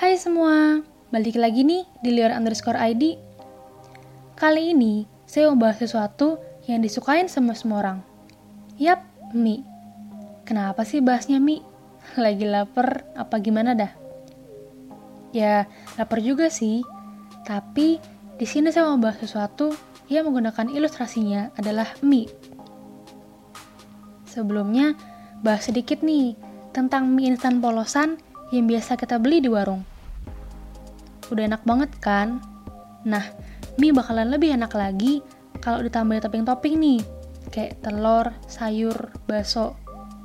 Hai semua, balik lagi nih di liar underscore ID. Kali ini saya mau bahas sesuatu yang disukain sama semua orang. Yap, mie. Kenapa sih bahasnya mie? Lagi lapar apa gimana dah? Ya, lapar juga sih. Tapi di sini saya mau bahas sesuatu yang menggunakan ilustrasinya adalah mie. Sebelumnya, bahas sedikit nih tentang mie instan polosan yang biasa kita beli di warung. Udah enak banget kan? Nah, mie bakalan lebih enak lagi kalau ditambah topping-topping nih, kayak telur, sayur, bakso.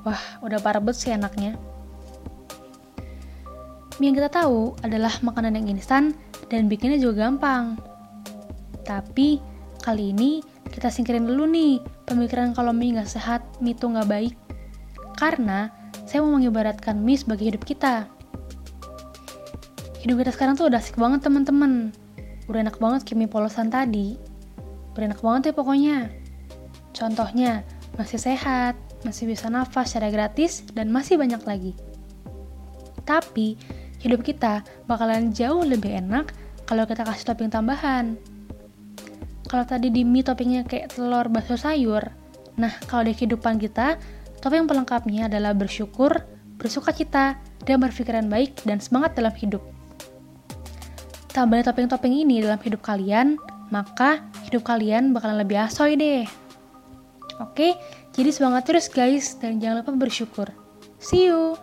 Wah, udah parah banget sih enaknya. Mie yang kita tahu adalah makanan yang instan dan bikinnya juga gampang. Tapi, kali ini kita singkirin dulu nih pemikiran kalau mie nggak sehat, mie itu nggak baik. Karena saya mau mengibaratkan mie sebagai hidup kita. Hidup kita sekarang tuh udah asik banget teman-teman. Udah enak banget mie polosan tadi. Udah enak banget ya pokoknya. Contohnya, masih sehat, masih bisa nafas secara gratis, dan masih banyak lagi. Tapi, hidup kita bakalan jauh lebih enak kalau kita kasih topping tambahan. Kalau tadi di mie toppingnya kayak telur, bakso, sayur, nah kalau di kehidupan kita, topping pelengkapnya adalah bersyukur, bersuka cita, dan berpikiran baik dan semangat dalam hidup tambah topping-topping ini dalam hidup kalian, maka hidup kalian bakalan lebih asoy deh. Oke, jadi semangat terus guys dan jangan lupa bersyukur. See you!